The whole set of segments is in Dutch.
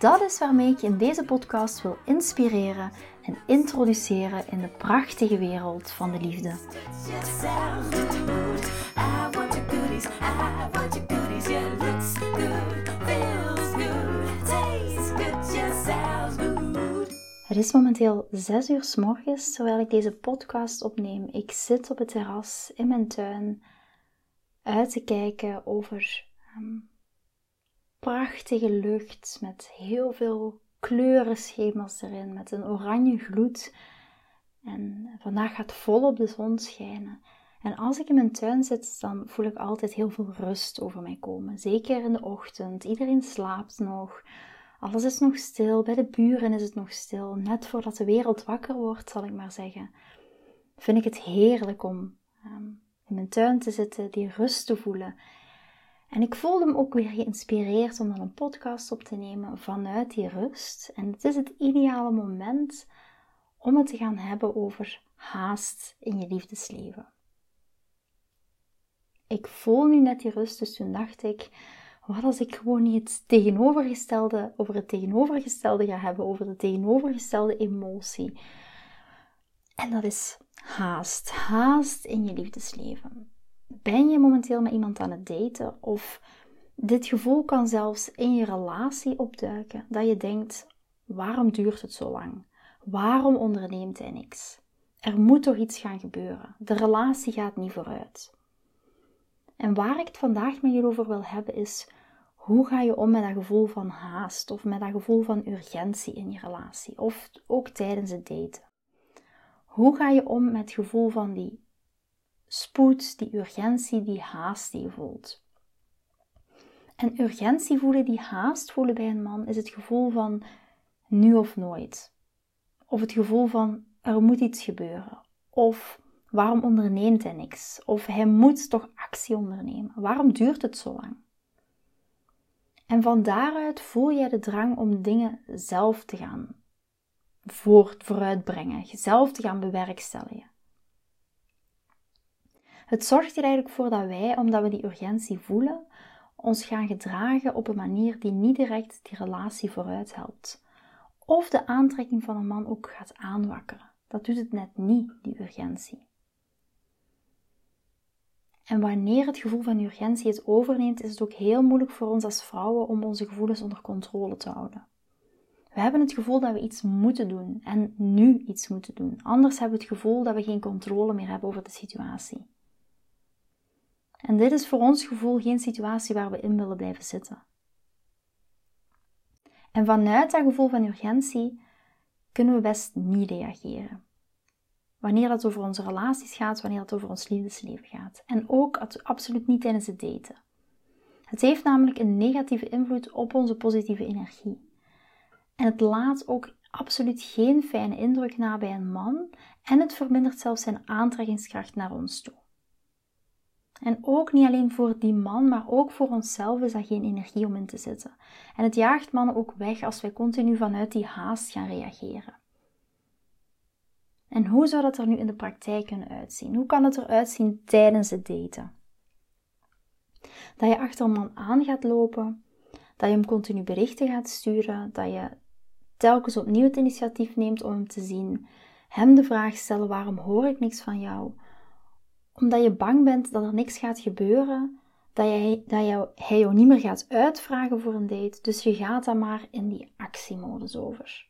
Dat is waarmee ik je in deze podcast wil inspireren en introduceren in de prachtige wereld van de liefde. Het is momenteel 6 uur s morgens terwijl ik deze podcast opneem. Ik zit op het terras in mijn tuin uit te kijken over um, prachtige lucht met heel veel kleurenschema's erin, met een oranje gloed. En vandaag gaat volop de zon schijnen. En als ik in mijn tuin zit, dan voel ik altijd heel veel rust over mij komen. Zeker in de ochtend. Iedereen slaapt nog. Alles is nog stil. Bij de buren is het nog stil. Net voordat de wereld wakker wordt, zal ik maar zeggen. Vind ik het heerlijk om um, in mijn tuin te zitten, die rust te voelen. En ik voelde me ook weer geïnspireerd om dan een podcast op te nemen vanuit die rust. En het is het ideale moment om het te gaan hebben over haast in je liefdesleven. Ik voel nu net die rust, dus toen dacht ik, wat als ik gewoon niet het tegenovergestelde over het tegenovergestelde ga hebben, over de tegenovergestelde emotie. En dat is haast. Haast in je liefdesleven. Ben je momenteel met iemand aan het daten of dit gevoel kan zelfs in je relatie opduiken dat je denkt: waarom duurt het zo lang? Waarom onderneemt hij niks? Er moet toch iets gaan gebeuren. De relatie gaat niet vooruit. En waar ik het vandaag met jullie over wil hebben is: hoe ga je om met dat gevoel van haast of met dat gevoel van urgentie in je relatie of ook tijdens het daten? Hoe ga je om met het gevoel van die spoed, die urgentie, die haast die je voelt? En urgentie voelen, die haast voelen bij een man, is het gevoel van nu of nooit. Of het gevoel van er moet iets gebeuren. Of waarom onderneemt hij niks? Of hij moet toch actie ondernemen. Waarom duurt het zo lang? En van daaruit voel jij de drang om dingen zelf te gaan voort, vooruitbrengen, jezelf te gaan bewerkstelligen. Het zorgt er eigenlijk voor dat wij, omdat we die urgentie voelen, ons gaan gedragen op een manier die niet direct die relatie vooruit helpt. Of de aantrekking van een man ook gaat aanwakkeren. Dat doet het net niet, die urgentie. En wanneer het gevoel van urgentie het overneemt, is het ook heel moeilijk voor ons als vrouwen om onze gevoelens onder controle te houden. We hebben het gevoel dat we iets moeten doen en nu iets moeten doen. Anders hebben we het gevoel dat we geen controle meer hebben over de situatie. En dit is voor ons gevoel geen situatie waar we in willen blijven zitten. En vanuit dat gevoel van urgentie kunnen we best niet reageren. Wanneer dat over onze relaties gaat, wanneer het over ons liefdesleven gaat. En ook absoluut niet tijdens het daten. Het heeft namelijk een negatieve invloed op onze positieve energie. En het laat ook absoluut geen fijne indruk na bij een man en het vermindert zelfs zijn aantrekkingskracht naar ons toe. En ook niet alleen voor die man, maar ook voor onszelf is dat geen energie om in te zitten. En het jaagt mannen ook weg als wij continu vanuit die haast gaan reageren. En hoe zou dat er nu in de praktijk kunnen uitzien? Hoe kan het eruit zien tijdens het daten? Dat je achter een man aan gaat lopen, dat je hem continu berichten gaat sturen, dat je telkens opnieuw het initiatief neemt om hem te zien, hem de vraag stellen: waarom hoor ik niks van jou? Omdat je bang bent dat er niks gaat gebeuren, dat, jij, dat jou, hij jou niet meer gaat uitvragen voor een date, dus je gaat dan maar in die actiemodus over.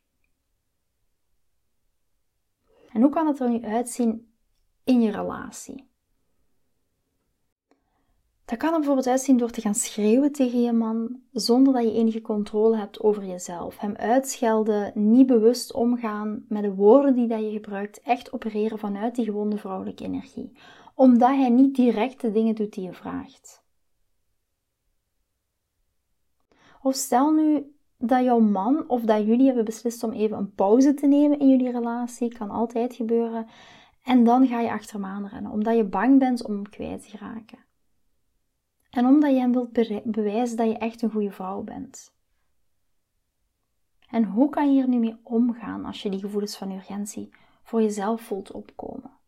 En hoe kan het er nu uitzien in je relatie? Dat kan er bijvoorbeeld uitzien door te gaan schreeuwen tegen je man zonder dat je enige controle hebt over jezelf. Hem uitschelden, niet bewust omgaan met de woorden die dat je gebruikt, echt opereren vanuit die gewonde vrouwelijke energie. Omdat hij niet direct de dingen doet die je vraagt. Of stel nu dat jouw man of dat jullie hebben beslist om even een pauze te nemen in jullie relatie. Kan altijd gebeuren. En dan ga je achter hem aanrennen, omdat je bang bent om hem kwijt te raken. En omdat je hem wilt bewijzen dat je echt een goede vrouw bent. En hoe kan je hier nu mee omgaan als je die gevoelens van urgentie voor jezelf voelt opkomen?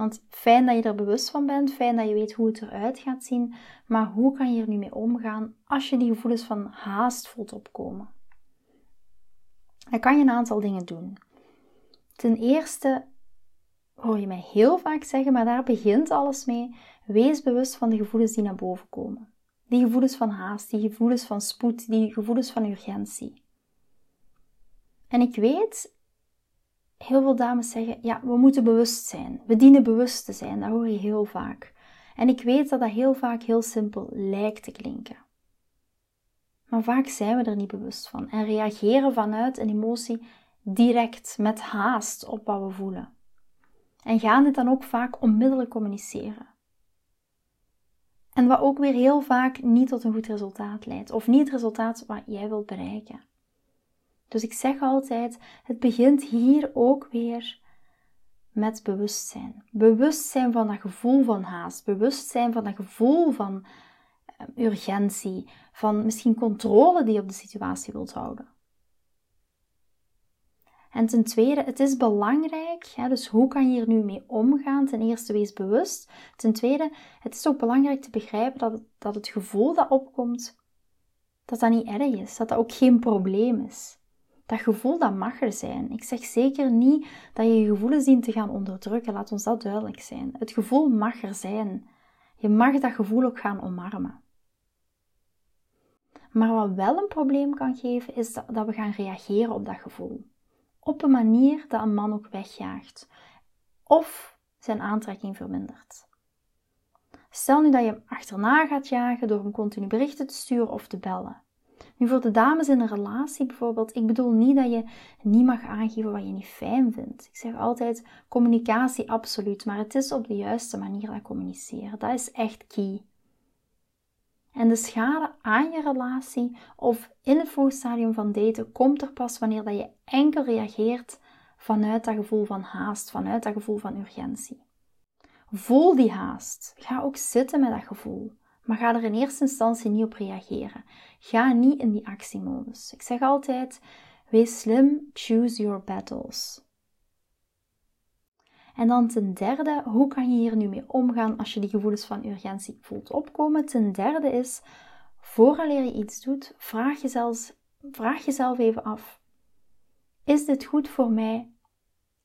Want fijn dat je er bewust van bent, fijn dat je weet hoe het eruit gaat zien, maar hoe kan je hier nu mee omgaan als je die gevoelens van haast voelt opkomen? Dan kan je een aantal dingen doen. Ten eerste hoor je mij heel vaak zeggen, maar daar begint alles mee. Wees bewust van de gevoelens die naar boven komen. Die gevoelens van haast, die gevoelens van spoed, die gevoelens van urgentie. En ik weet, heel veel dames zeggen, ja, we moeten bewust zijn. We dienen bewust te zijn, dat hoor je heel vaak. En ik weet dat dat heel vaak heel simpel lijkt te klinken. Maar vaak zijn we er niet bewust van en reageren vanuit een emotie direct met haast op wat we voelen. En gaan dit dan ook vaak onmiddellijk communiceren. En wat ook weer heel vaak niet tot een goed resultaat leidt, of niet het resultaat wat jij wilt bereiken. Dus ik zeg altijd: het begint hier ook weer met bewustzijn. Bewustzijn van dat gevoel van haast, bewustzijn van dat gevoel van eh, urgentie, van misschien controle die je op de situatie wilt houden. En ten tweede, het is belangrijk, dus hoe kan je hier nu mee omgaan? Ten eerste, wees bewust. Ten tweede, het is ook belangrijk te begrijpen dat het, dat het gevoel dat opkomt, dat dat niet erg is, dat dat ook geen probleem is. Dat gevoel, dat mag er zijn. Ik zeg zeker niet dat je je gevoelens dient te gaan onderdrukken, laat ons dat duidelijk zijn. Het gevoel mag er zijn. Je mag dat gevoel ook gaan omarmen. Maar wat wel een probleem kan geven, is dat, we gaan reageren op dat gevoel op een manier dat een man ook wegjaagt of zijn aantrekking vermindert. Stel nu dat je hem achterna gaat jagen door hem continu berichten te sturen of te bellen. Nu voor de dames in een relatie bijvoorbeeld, ik bedoel niet dat je niet mag aangeven wat je niet fijn vindt. Ik zeg altijd communicatie absoluut, maar het is op de juiste manier dat communiceren. Dat is echt key. En de schade aan je relatie of in het vroegstadium van daten komt er pas wanneer dat je enkel reageert vanuit dat gevoel van haast, vanuit dat gevoel van urgentie. Voel die haast. Ga ook zitten met dat gevoel. Maar ga er in eerste instantie niet op reageren. Ga niet in die actiemodus. Ik zeg altijd: wees slim, choose your battles. En dan ten derde, hoe kan je hier nu mee omgaan als je die gevoelens van urgentie voelt opkomen? Ten derde is, vooraleer je iets doet, vraag jezelf, vraag jezelf even af. Is dit goed voor mij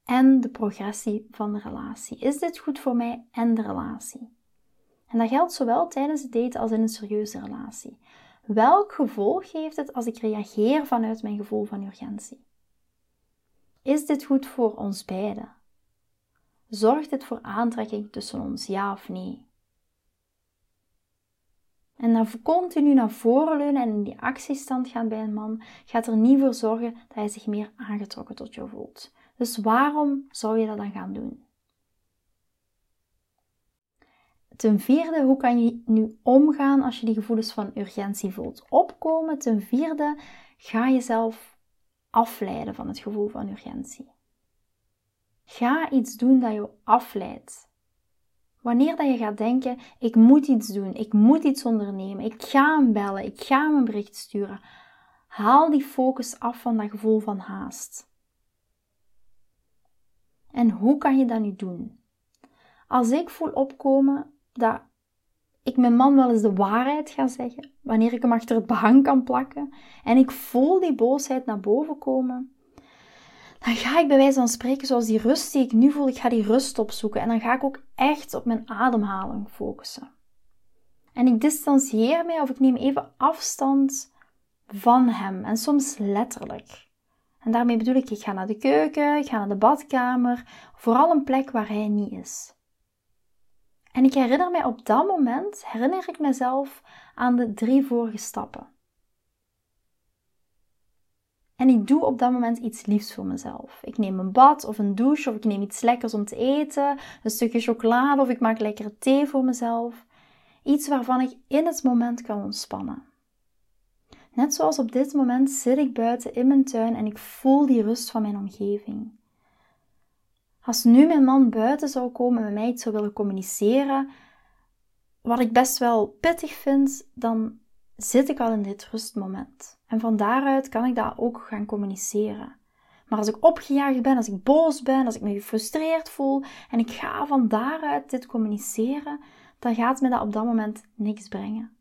en de progressie van de relatie? Is dit goed voor mij en de relatie? En dat geldt zowel tijdens het daten als in een serieuze relatie. Welk gevolg heeft het als ik reageer vanuit mijn gevoel van urgentie? Is dit goed voor ons beiden? Zorgt dit voor aantrekking tussen ons, ja of nee? En dan continu naar voren leunen en in die actiestand gaan bij een man, gaat er niet voor zorgen dat hij zich meer aangetrokken tot jou voelt. Dus waarom zou je dat dan gaan doen? Ten vierde, hoe kan je nu omgaan als je die gevoelens van urgentie voelt opkomen? Ten vierde, ga jezelf afleiden van het gevoel van urgentie. Ga iets doen dat je afleidt. Wanneer dat je gaat denken, ik moet iets doen, ik moet iets ondernemen, ik ga hem bellen, ik ga hem een bericht sturen. Haal die focus af van dat gevoel van haast. En hoe kan je dat nu doen? Als ik voel opkomen dat ik mijn man wel eens de waarheid ga zeggen, wanneer ik hem achter het behang kan plakken, en ik voel die boosheid naar boven komen, dan ga ik bij wijze van spreken, zoals die rust die ik nu voel, ik ga die rust opzoeken. En dan ga ik ook echt op mijn ademhaling focussen. En ik distancieer mij of ik neem even afstand van hem. En soms letterlijk. En daarmee bedoel ik, ik ga naar de keuken, ik ga naar de badkamer. Vooral een plek waar hij niet is. En ik herinner mij op dat moment, herinner ik mezelf aan de drie vorige stappen. En ik doe op dat moment iets liefs voor mezelf. Ik neem een bad of een douche of ik neem iets lekkers om te eten, een stukje chocolade of ik maak lekkere thee voor mezelf. Iets waarvan ik in het moment kan ontspannen. Net zoals op dit moment zit ik buiten in mijn tuin en ik voel die rust van mijn omgeving. Als nu mijn man buiten zou komen en met mij iets zou willen communiceren, wat ik best wel pittig vind, dan zit ik al in dit rustmoment. En van daaruit kan ik dat ook gaan communiceren. Maar als ik opgejaagd ben, als ik boos ben, als ik me gefrustreerd voel en ik ga van daaruit dit communiceren, dan gaat me dat op dat moment niks brengen.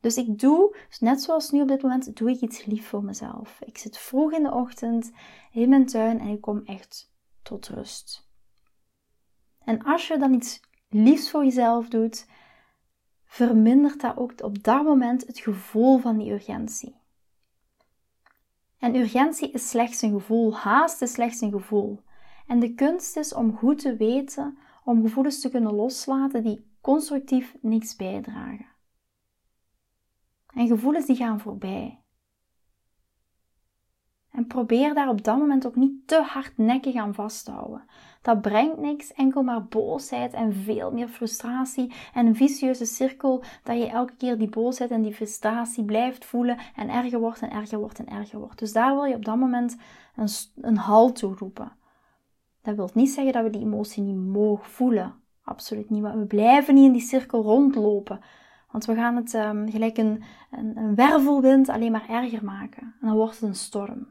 Dus ik doe, net zoals nu op dit moment, doe ik iets lief voor mezelf. Ik zit vroeg in de ochtend in mijn tuin en ik kom echt tot rust. En als je dan iets liefs voor jezelf doet, vermindert dat ook op dat moment het gevoel van die urgentie. En urgentie is slechts een gevoel, haast is slechts een gevoel. En de kunst is om goed te weten, om gevoelens te kunnen loslaten die constructief niks bijdragen. En gevoelens die gaan voorbij. En probeer daar op dat moment ook niet te hardnekkig aan vast te houden. Dat brengt niks, enkel maar boosheid en veel meer frustratie en een vicieuze cirkel dat je elke keer die boosheid en die frustratie blijft voelen en erger wordt en erger wordt en erger wordt. Dus daar wil je op dat moment een, een halt toe roepen. Dat wil niet zeggen dat we die emotie niet mogen voelen. Absoluut niet. Maar we blijven niet in die cirkel rondlopen. Want we gaan het um, gelijk een, een wervelwind alleen maar erger maken. En dan wordt het een storm.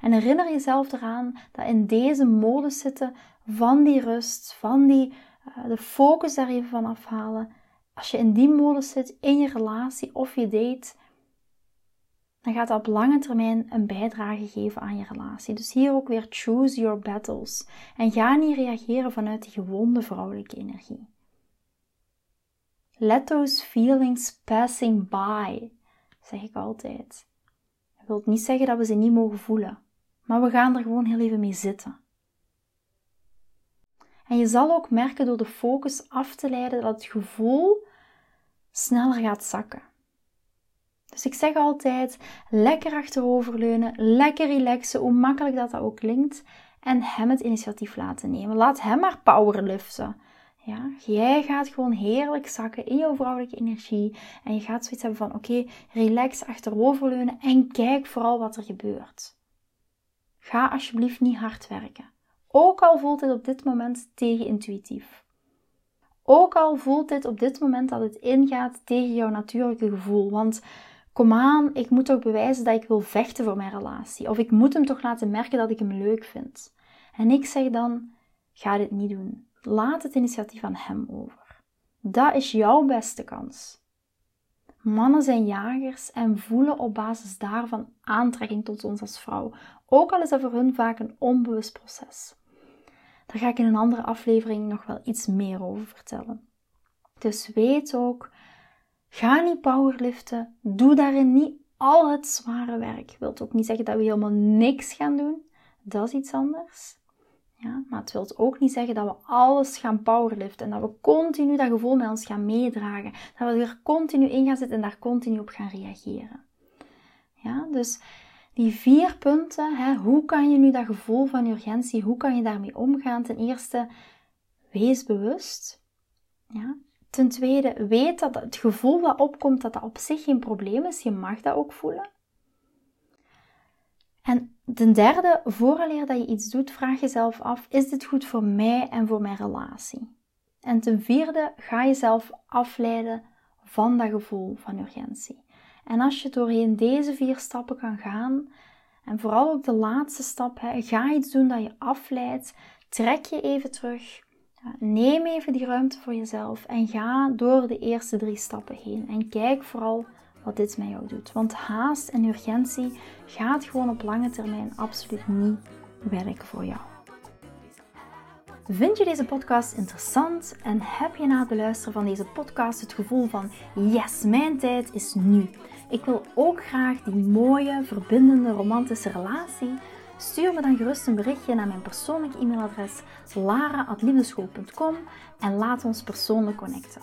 En herinner jezelf eraan dat in deze modus zitten van die rust, van die, uh, de focus daar even van afhalen. Als je in die modus zit in je relatie of je date, dan gaat dat op lange termijn een bijdrage geven aan je relatie. Dus hier ook weer choose your battles. En ga niet reageren vanuit die gewonde vrouwelijke energie. Let those feelings passing by, zeg ik altijd. Dat wil niet zeggen dat we ze niet mogen voelen. Maar we gaan er gewoon heel even mee zitten. En je zal ook merken door de focus af te leiden dat het gevoel sneller gaat zakken. Dus ik zeg altijd: lekker achteroverleunen, lekker relaxen, hoe makkelijk dat, dat ook klinkt, en hem het initiatief laten nemen. Laat hem maar powerliften. Ja, jij gaat gewoon heerlijk zakken in jouw vrouwelijke energie en je gaat zoiets hebben van: oké, relax achteroverleunen en kijk vooral wat er gebeurt. Ga alsjeblieft niet hard werken. Ook al voelt dit op dit moment tegenintuïtief. Ook al voelt dit op dit moment dat het ingaat tegen jouw natuurlijke gevoel. Want kom aan, ik moet toch bewijzen dat ik wil vechten voor mijn relatie. Of ik moet hem toch laten merken dat ik hem leuk vind. En ik zeg dan, ga dit niet doen. Laat het initiatief aan hem over. Dat is jouw beste kans. Mannen zijn jagers en voelen op basis daarvan aantrekking tot ons als vrouw, ook al is dat voor hun vaak een onbewust proces. Daar ga ik in een andere aflevering nog wel iets meer over vertellen. Dus weet ook, ga niet powerliften, doe daarin niet al het zware werk. Wilt ook niet zeggen dat we helemaal niks gaan doen, dat is iets anders. Ja, maar het wil ook niet zeggen dat we alles gaan powerliften en dat we continu dat gevoel met ons gaan meedragen. Dat we er continu in gaan zitten en daar continu op gaan reageren. Ja, dus die vier punten, hè, hoe kan je nu dat gevoel van urgentie, hoe kan je daarmee omgaan? Ten eerste, wees bewust. Ja. Ten tweede, weet dat het gevoel dat opkomt, dat dat op zich geen probleem is. Je mag dat ook voelen. En ten derde, vooraleer dat je iets doet, vraag jezelf af: is dit goed voor mij en voor mijn relatie? En ten vierde, ga jezelf afleiden van dat gevoel van urgentie. En als je doorheen deze vier stappen kan gaan, en vooral ook de laatste stap, hè, ga iets doen dat je afleidt, trek je even terug, neem even die ruimte voor jezelf en ga door de eerste drie stappen heen. En kijk vooral wat dit met jou doet. Want haast en urgentie gaat gewoon op lange termijn absoluut niet werken voor jou. Vind je deze podcast interessant en heb je na het beluisteren van deze podcast het gevoel van yes, mijn tijd is nu. Ik wil ook graag die mooie, verbindende, romantische relatie. Stuur me dan gerust een berichtje naar mijn persoonlijke e-mailadres lara.liefdeschool.com en laat ons persoonlijk connecten.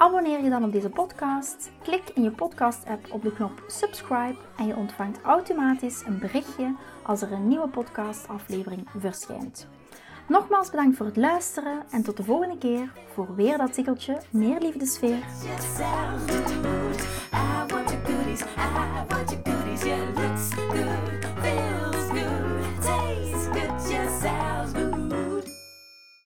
Abonneer je dan op deze podcast, klik in je podcast-app op de knop subscribe en je ontvangt automatisch een berichtje als er een nieuwe podcastaflevering verschijnt. Nogmaals bedankt voor het luisteren en tot de volgende keer voor weer dat tikkeltje meer liefdesfeer.